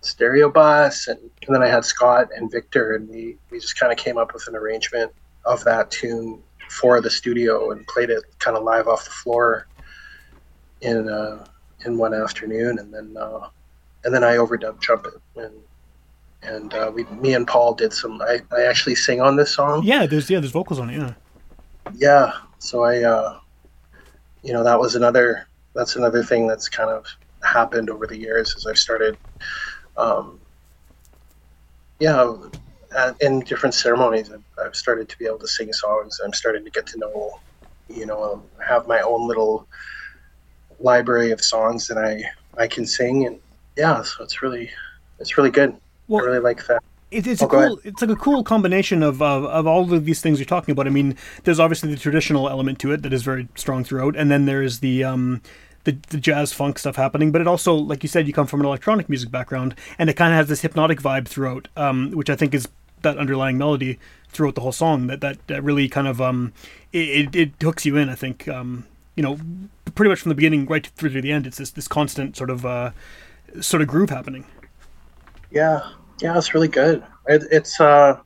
S10: Stereo Bus, and, and then I had Scott and Victor, and we we just kind of came up with an arrangement of that tune for the studio and played it kind of live off the floor in uh, in one afternoon, and then uh, and then I overdubbed trumpet and and uh, we, me and Paul did some. I, I actually sing on this song.
S3: Yeah, there's yeah, there's vocals on it. Yeah.
S10: Yeah, so I, uh, you know, that was another. That's another thing that's kind of happened over the years as I've started. Um, yeah, at, in different ceremonies, I've, I've started to be able to sing songs. I'm starting to get to know, you know, um, have my own little library of songs that I I can sing, and yeah, so it's really it's really good.
S3: Well,
S10: I really like that.
S3: It, it's
S10: Oh,
S3: a cool. It's like a cool combination of, of of all of these things you're talking about. I mean, there's obviously the traditional element to it that is very strong throughout, and then there's the um the, the jazz funk stuff happening. But it also, like you said, you come from an electronic music background, and it kind of has this hypnotic vibe throughout, um, which I think is that underlying melody throughout the whole song that that, that really kind of um it, it, it hooks you in. I think um you know pretty much from the beginning right through to the end. It's this this constant sort of uh sort of groove happening.
S10: Yeah, yeah, it's really good. It, it's uh,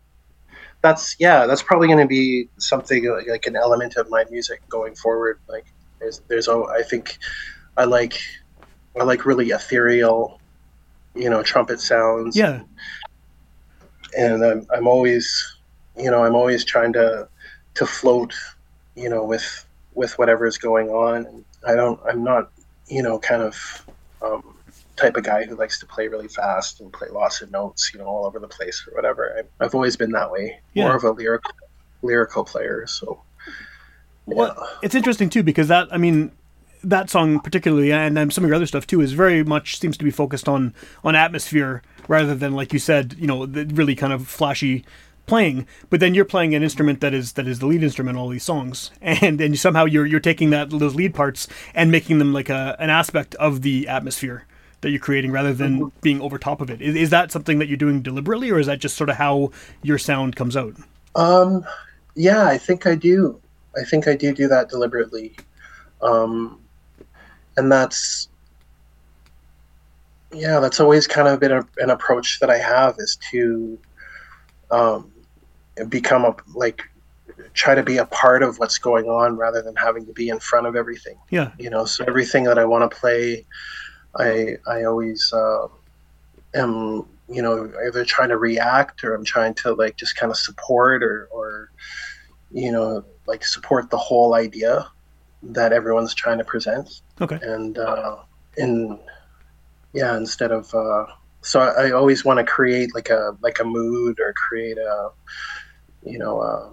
S10: that's yeah, that's probably going to be something like, like an element of my music going forward. Like, there's, there's, I think, I like, I like really ethereal, you know, trumpet sounds.
S3: Yeah.
S10: and I'm, I'm always you know i'm always trying to to float you know with with whatever is going on. I don't i'm not you know kind of um, type of guy who likes to play really fast and play lots of notes you know all over the place or whatever. I, i've always been that way.
S3: Yeah.
S10: more of a lyrical lyrical player so
S3: Well, it's interesting too because that I mean that song particularly and some of your other stuff too is very much seems to be focused on on atmosphere rather than like you said you know the really kind of flashy playing but then you're playing an instrument that is that is the lead instrument in all these songs. And and somehow you're you're taking that those lead parts and making them like a an aspect of the atmosphere that you're creating rather than being over top of it. Is, is that something that you're doing deliberately or is that just sort of how your sound comes out?
S10: Um, yeah, I think I do. I think I do do that deliberately, um, and that's yeah, that's always kind of been a, an approach that I have is to um, become a like try to be a part of what's going on rather than having to be in front of everything.
S3: yeah.
S10: You know, so everything that I want to play, I I always uh, am you know either trying to react or I'm trying to like just kind of support or or you know like support the whole idea that everyone's trying to present.
S3: Okay.
S10: And uh, in yeah instead of uh, so I, I always want to create like a like a mood or create a you know uh,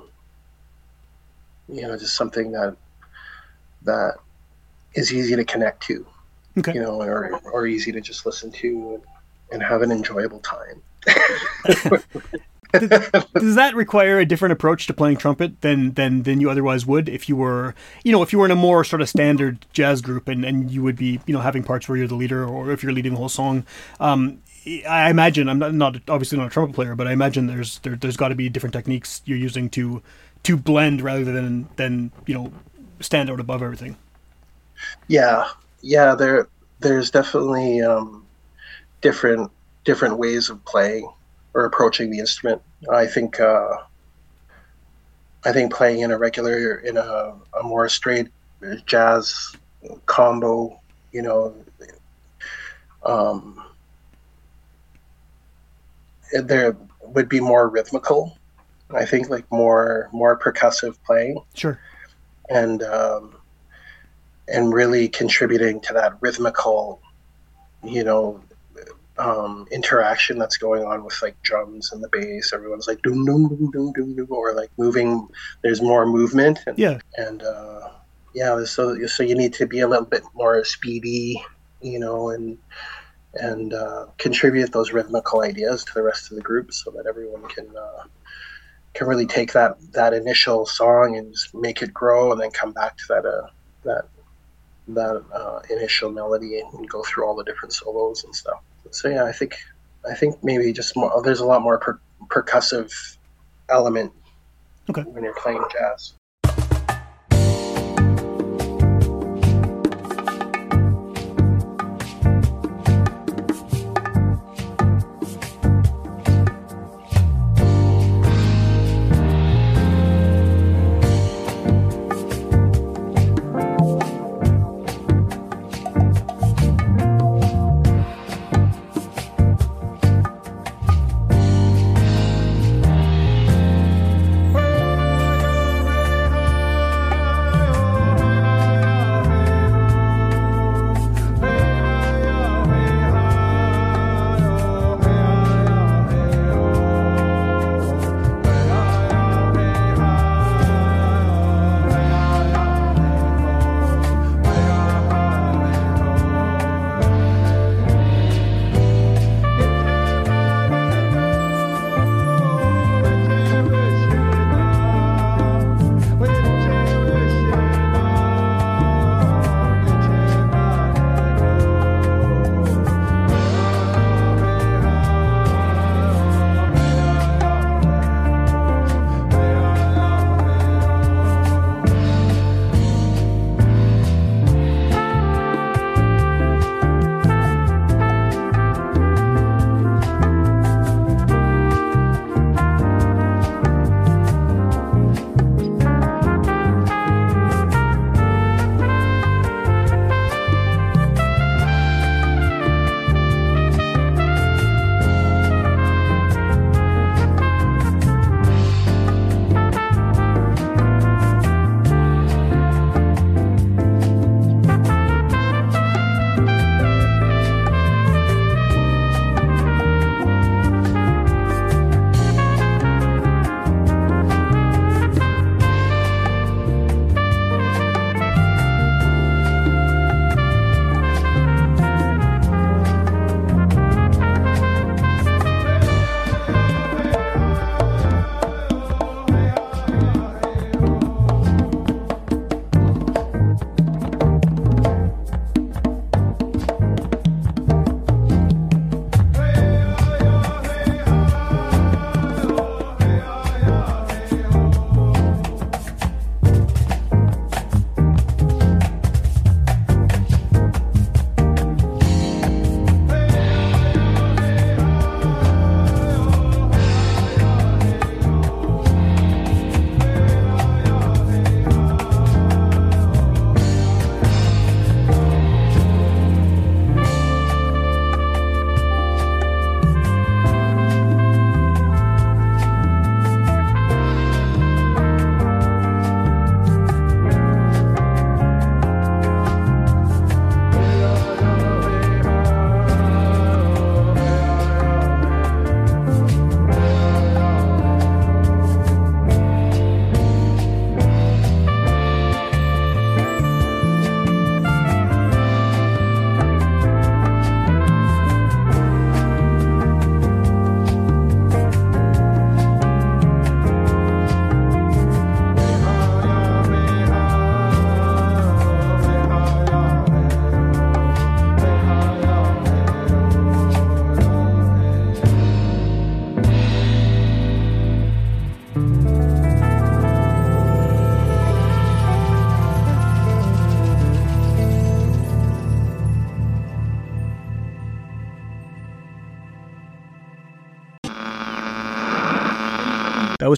S10: you know just something that that is easy to connect to
S3: Okay.
S10: you know or or easy to just listen to and, and have an enjoyable time
S3: does that require a different approach to playing trumpet than than than you otherwise would if you were you know if you were in a more sort of standard jazz group and and you would be you know having parts where you're the leader or if you're leading the whole song um I imagine I'm not, not obviously not a trumpet player, but I imagine there's there, there's got to be different techniques you're using to to blend rather than than you know stand out above everything.
S10: Yeah, yeah. There, there's definitely um, different different ways of playing or approaching the instrument. I think uh, I think playing in a regular in a, a more straight jazz combo, you know, um, there would be more rhythmical. I think like more more percussive playing
S3: Sure.
S10: and um, and really contributing to that rhythmical, you know, um, interaction that's going on with like drums and the bass. Everyone's like doom doom doom doom doom doom, or like moving. There's more movement. And,
S3: Yeah.
S10: And uh, yeah, so so you need to be a little bit more speedy, you know, and and uh, contribute those rhythmical ideas to the rest of the group, so that everyone can. Uh, can really take that that initial song and just make it grow and then come back to that uh, that that uh, initial melody and go through all the different solos and stuff. So yeah, I think I think maybe just more. There's a lot more per- percussive element
S3: okay.
S10: when you're playing jazz.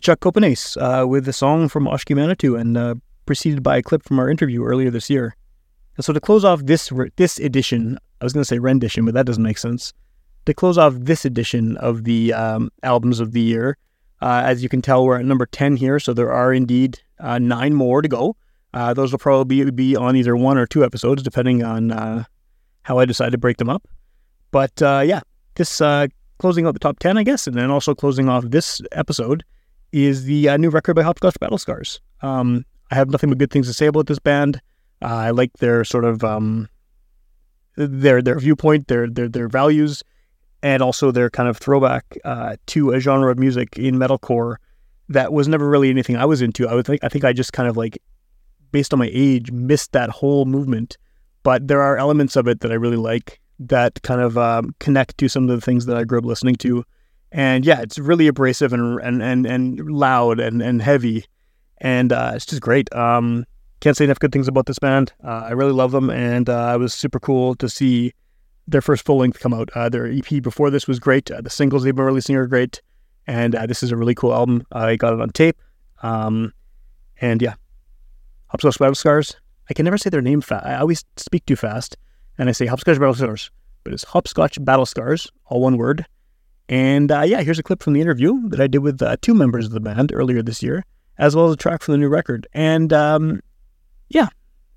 S3: Chuck Copenace uh, with the song from Oshki Manitou and uh, preceded by a clip from our interview earlier this year. And so to close off this re- this edition, I was going to say rendition, but that doesn't make sense. To close off this edition of the um, albums of the year, uh, as you can tell, we're at number 10 here, so there are indeed uh, nine more to go. Uh, those will probably be, be on either one or two episodes, depending on uh, how I decide to break them up. But yeah, this closing out the top 10, I guess, and then also closing off this episode is the uh, new record by Hopscotchbattlescars. Um, I have nothing but good things to say about this band. Uh, I like their sort of um, their their viewpoint, their their their values, and also their kind of throwback uh, to a genre of music in metalcore that was never really anything I was into. I would think I think I just kind of like, based on my age, missed that whole movement. But there are elements of it that I really like that kind of um, connect to some of the things that I grew up listening to. And yeah, it's really abrasive and and and, and loud and, and heavy, and uh, it's just great. Um, can't say enough good things about this band. Uh, I really love them, and uh, it was super cool to see their first full length come out. Uh, their EP before this was great. Uh, the singles they've been releasing are great, and uh, this is a really cool album. I got it on tape, um, and yeah, Hopscotchbattlescars. I can never say their name fast. I always speak too fast, and I say Hopscotch Battle Scars, but it's Hopscotchbattlescars, all one word. And uh, yeah, here's a clip from the interview that I did with uh, two members of the band earlier this year, as well as a track from the new record. And um, yeah,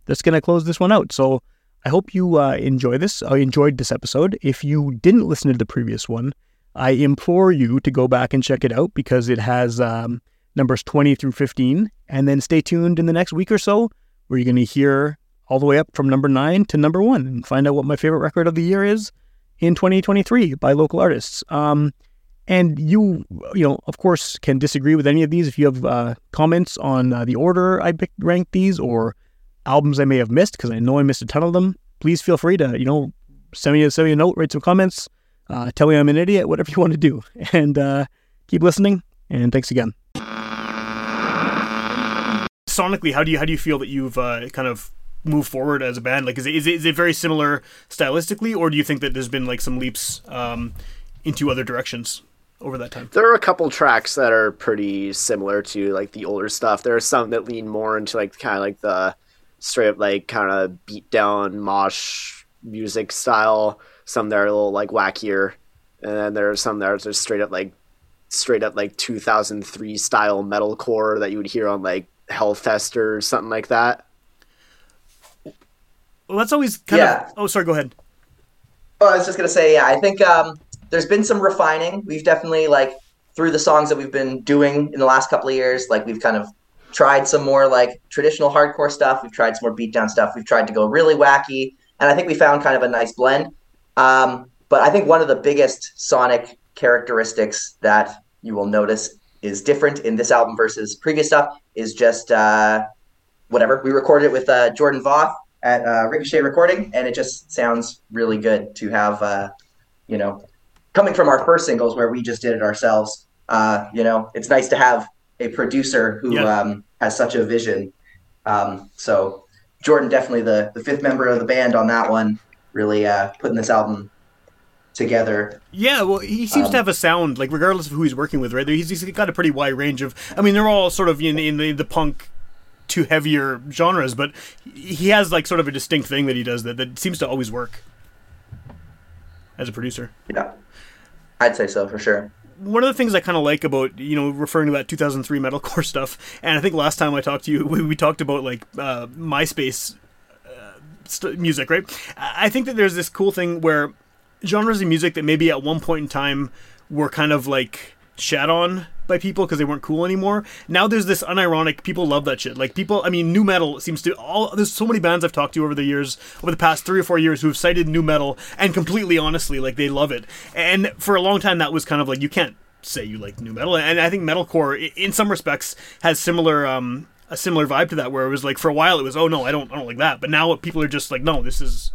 S3: that's going to close this one out. So I hope you uh, enjoy this. I enjoyed this episode. If you didn't listen to the previous one, I implore you to go back and check it out because it has um, numbers 20 through 15. And then stay tuned in the next week or so where you're going to hear all the way up from number nine to number one and find out what my favorite record of the year is in 2023 by local artists. Um, and you, you know, of course, can disagree with any of these. If you have uh, comments on uh, the order I picked, ranked these or albums I may have missed, because I know I missed a ton of them, please feel free to, you know, send me a, send me a note, write some comments, uh, tell me I'm an idiot, whatever you want to do. And uh, keep listening. And thanks again. Sonically, how do you how do you feel that you've uh, kind of moved forward as a band? Like, is it, is it is it very similar stylistically, or do you think that there's been like some leaps um, into other directions over that time?
S11: There are a couple tracks that are pretty similar to like the older stuff. There are some that lean more into like kind of like the straight up like kind of beat down mosh music style. Some that are a little like wackier, and then there are some that are just straight up like straight up like 2003 style metalcore that you would hear on like Hellfest or something like that.
S3: Well, that's always kind
S12: Yeah.
S3: of. Oh, sorry. Go ahead.
S12: Oh, I was just gonna say, yeah, I think um, there's been some refining. We've definitely like through the songs that we've been doing in the last couple of years, like we've kind of tried some more like traditional hardcore stuff. We've tried some more beatdown stuff. We've tried to go really wacky, and I think we found kind of a nice blend. Um, but I think one of the biggest sonic characteristics that you will notice is different in this album versus previous stuff is just uh, whatever. We recorded it with uh, Jordan Voth at uh, Ricochet Recording, and it just sounds really good to have, uh, you know, coming from our first singles where we just did it ourselves. Uh, you know, it's nice to have a producer who
S3: Yeah.
S12: um, has such a vision. Um, so Jordan, definitely the the fifth member of the band on that one, really uh, putting this album together.
S3: Yeah, well, he seems
S12: Um,
S3: to have a sound like regardless of who he's working with, right? He's, he's got a pretty wide range of. I mean, they're all sort of in in the, the punk to heavier genres, but he has like sort of a distinct thing that he does that that seems to always work as a producer.
S12: Yeah, I'd say so for sure.
S3: one of the things I kind of like about you know referring to that 2003 metalcore stuff, and I think last time I talked to you, we, we talked about like uh, MySpace uh, st- music, right? I I think that there's this cool thing where genres of music that maybe at one point in time were kind of like shat on by people because they weren't cool anymore. Now there's this unironic people love that shit. Like people, I mean, nu metal seems to all. There's so many bands I've talked to over the years, over the past three or four years, who have cited nu metal and completely honestly, like they love it. And for a long time, that was kind of like you can't say you like nu metal. And I think metalcore, in some respects, has similar. um a similar vibe to that, where it was like for a while it was, oh no, I don't, I don't like that, but now people are just like, no, this is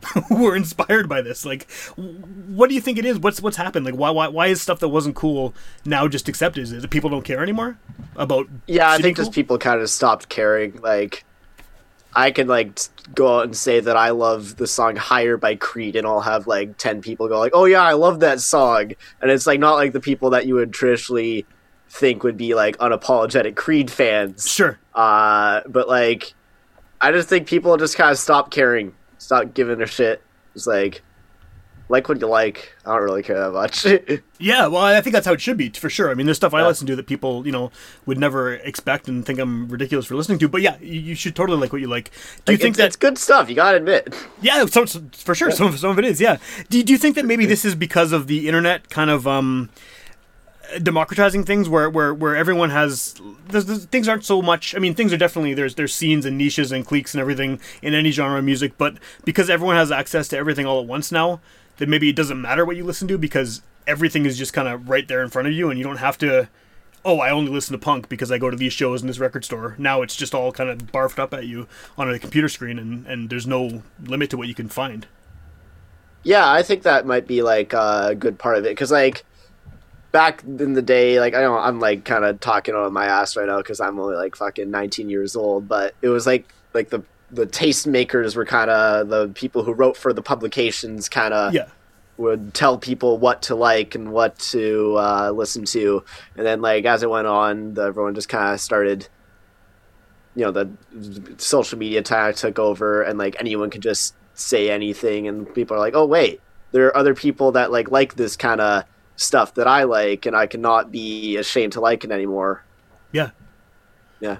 S3: we're inspired by this. Like, what do you think it is? What's what's happened? Like, why why why is stuff that wasn't cool now just accepted? Is it that people don't care anymore about?
S11: Yeah, I think
S3: cool?
S11: just people kind of stopped caring. Like, I can like go out and say that I love the song "Higher" by Creed, and I'll have like ten people go like, "Oh yeah, I love that song," and it's like not like the people that you would traditionally think would be like unapologetic Creed fans.
S3: Sure.
S11: Uh, but like, I just think people just kind of stop caring, stop giving a shit. It's like, like what you like. I don't really care that much.
S3: Yeah, well, I think that's how it should be for sure. I mean, there's stuff I listen to that people, you know, would never expect and think I'm ridiculous for listening to. But yeah, you, you should totally like what you like. Do you
S11: Like,
S3: think
S11: it's,
S3: that
S11: it's good stuff? You gotta admit.
S3: Yeah, so, so- for sure. Some, of- some of it is. Yeah. Do, do you think that maybe this is because of the internet kind of um, democratizing things, where where where everyone has there's, there's- things aren't so much. I mean, things are definitely there's there's scenes and niches and cliques and everything in any genre of music, but because everyone has access to everything all at once now, that maybe it doesn't matter what you listen to because everything is just kind of right there in front of you, and you don't have to. Oh, I only listen to punk because I go to these shows in this record store. Now it's just all kind of barfed up at you on a computer screen, and, and there's no limit to what you can find.
S11: Yeah, I think that might be like a good part of it because like back in the day, like I don't, I'm like kind of talking on my ass right now because I'm only like fucking 19 years old, but it was like like the the tastemakers were kind of the people who wrote for the publications, kind of
S3: Yeah.
S11: would tell people what to like and what to uh, listen to, and then like as it went on, the, everyone just kind of started. You know, the social media tag took over, and like anyone could just say anything, and people are like, "Oh wait, there are other people that like like this kind of stuff that I like, and I cannot be ashamed to like it anymore."
S3: Yeah.
S11: Yeah.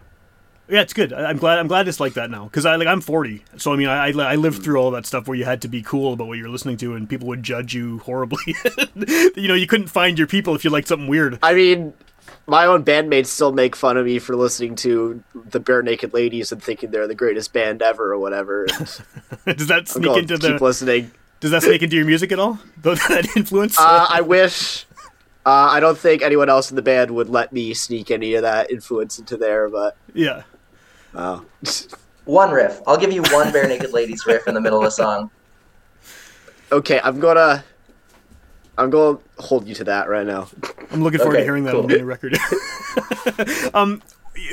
S3: Yeah, it's good. I'm glad. I'm glad it's like that now because I like I'm 40, so I mean I, I lived mm. through all that stuff where you had to be cool about what you're listening to, and people would judge you horribly. you know, you couldn't find your people if you liked something weird.
S11: I mean, my own bandmates still make fun of me for listening to the Barenaked Ladies and thinking they're the greatest band ever or whatever.
S3: Does that sneak into
S11: to keep
S3: the?
S11: listening.
S3: Does that sneak into your music at all? Though that influence?
S11: Uh, I wish. Uh, I don't think anyone else in the band would let me sneak any of that influence into there, but
S3: yeah.
S11: Oh.
S12: One riff. I'll give you one Barenaked Ladies riff in the middle of a song.
S11: Okay, I'm gonna. I'm gonna hold you to that right now.
S3: I'm looking forward to hearing that
S11: cool.
S3: on the new record. um,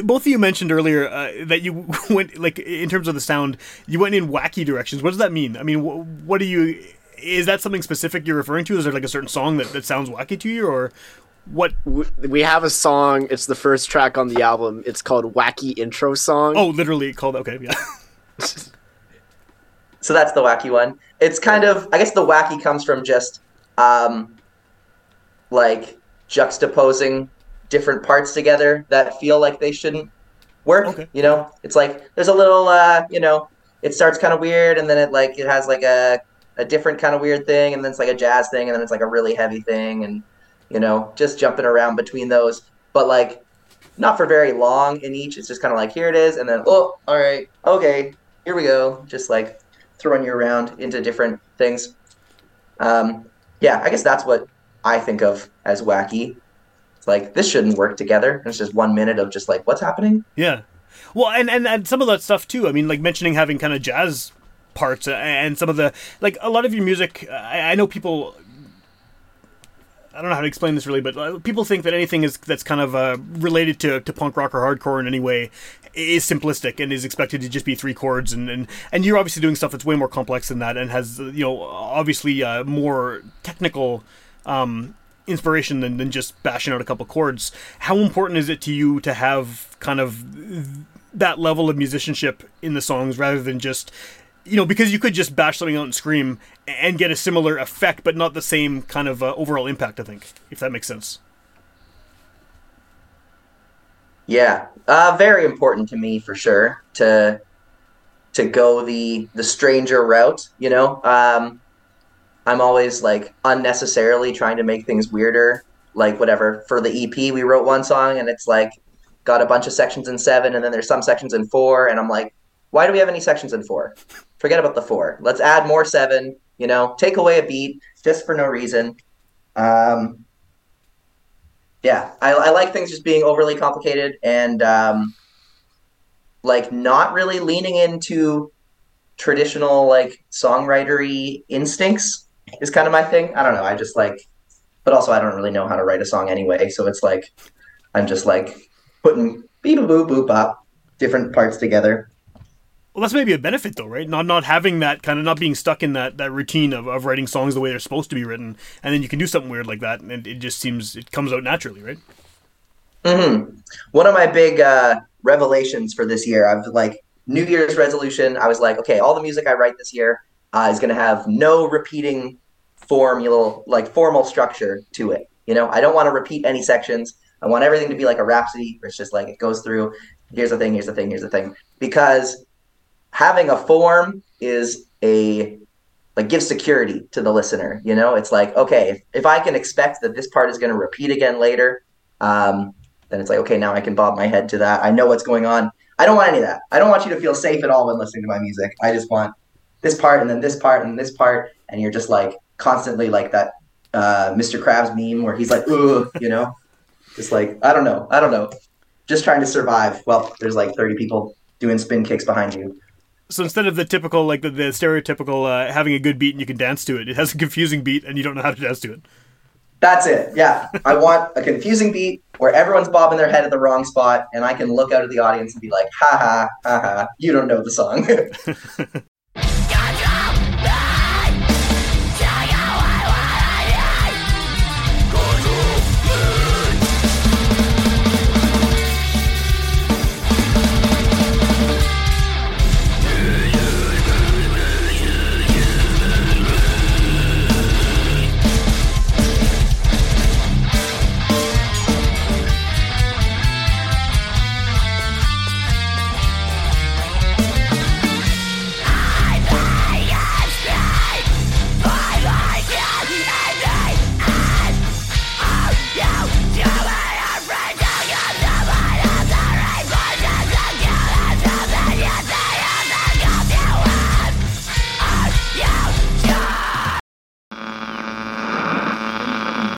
S3: both of you mentioned earlier uh, that you went like in terms of the sound, you went in wacky directions. What does that mean? I mean, wh- what do you? Is that something specific you're referring to? Is there like a certain song that, that sounds wacky to you, or what?
S11: We have a song. It's the first track on the album. It's called "Wacky Intro Song."
S3: Oh, literally called. Okay, yeah.
S12: So that's the wacky one. It's kind of, I guess the wacky comes from just, um, like juxtaposing different parts together that feel like they shouldn't work. You know, it's like there's a little, uh, you know, it starts kind of weird, and then it like it has like a a different kind of weird thing, and then it's like a jazz thing, and then it's like a really heavy thing, and you know, just jumping around between those, but like not for very long in each. It's just kind of like here it is, and then oh, all right, okay, here we go. Just like throwing you around into different things. Um, yeah, I guess that's what I think of as wacky. Like this shouldn't work together. And it's just one minute of just like what's happening.
S3: Yeah. Well, and, and, and some of that stuff too. I mean, like mentioning having kind of jazz parts uh, and some of the like a lot of your music. I, I know people. I don't know how to explain this really, but uh, people think that anything is that's kind of uh, related to, to punk rock or hardcore in any way is simplistic and is expected to just be three chords and, and, and you're obviously doing stuff that's way more complex than that and has uh, you know obviously uh, more technical um, inspiration than, than just bashing out a couple chords. How important is it to you to have kind of that level of musicianship in the songs rather than just you know because you could just bash something out and scream and get a similar effect but not the same kind of uh, overall impact i think if that makes sense
S12: Yeah, uh, very important to me for sure to to go the the stranger route. You know, um, I'm always like unnecessarily trying to make things weirder. Like whatever for the EP, we wrote one song and it's like got a bunch of sections in seven, and then there's some sections in four, and I'm like, why do we have any sections in four? Forget about the four. Let's add more seven. You know, take away a beat just for no reason. Um, yeah, I, I like things just being overly complicated and um, like not really leaning into traditional like songwritery instincts is kind of my thing. I don't know. I just like, but also I don't really know how to write a song anyway. So it's like I'm just like putting beep boop bop different parts together.
S3: well that's maybe a benefit though right not not having that kind of not being stuck in that that routine of, of writing songs the way they're supposed to be written and then you can do something weird like that and it just seems it comes out naturally right
S12: hmm One of my big uh, revelations for this year, I've like New Year's resolution. I was like, okay, all the music I write this year uh, is going to have no repeating formula, like formal structure to it. You know, I don't want to repeat any sections. I want everything to be like a rhapsody, where it's just like it goes through. Here's the thing. Here's the thing. Here's the thing. Because having a form is a like gives security to the listener. You know, it's like okay, if, if I can expect that this part is going to repeat again later, um, then it's like okay, now I can bob my head to that. I know what's going on. I don't want any of that. I don't want you to feel safe at all when listening to my music. I just want this part and then this part and this part, and you're just like constantly like that uh, Mr. Krabs meme where he's like, Ugh, you know, just like I don't know, I don't know, just trying to survive. Well, there's like 30 people doing spin kicks behind you.
S3: So instead of the typical, like the, the stereotypical uh, having a good beat and you can dance to it, it has a confusing beat and you don't know how to dance to it.
S12: That's it. Yeah, I want a confusing beat where everyone's bobbing their head at the wrong spot, and I can look out at the audience and be like, "Ha ha ha ha! You don't know the song."